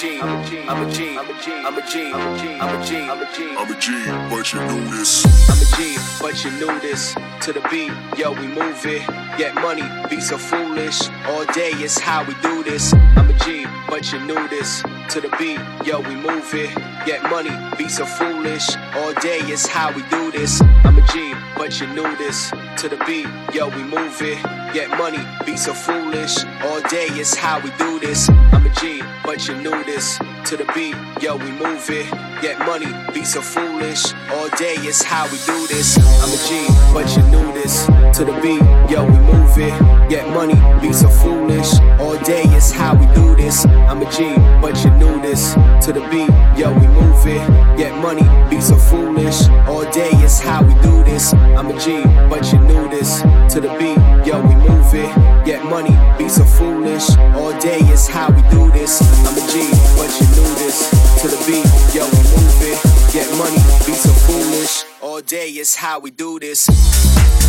I'm a G, I'm a G, I'm a G, I'm a G, I'm a G, I'm a G, but you knew this. I'm a G, but you knew this. To the beat, yo, we move it. Get money, be so foolish. All day is how we do this. I'm a G, but you knew this. To the beat, yo, we move it. Get money, be so foolish. All day is how we do this. I'm a G, but you knew this. To the beat, yo, we move it. Get money, be so foolish. All day is how we do this. I'm a G, but you knew this. To the beat, yo, we move it. Get money, be so foolish. All day is how we do this. I'm a G, but you knew this. To the beat, yo, we move it. Get money, be so foolish. All day is how we do this. I'm a G, but you knew this. To the beat, yo, we move it. Get money, be so foolish. All day is how we do this. I'm a G, but you knew this. To the beat, yo, we it. Get money, be so foolish. All day is how we do this. I'm a G, but you knew this. To the beat, yo, we move it. Get money, be so foolish. All day is how we do this. All day is how we do this.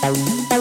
Bye.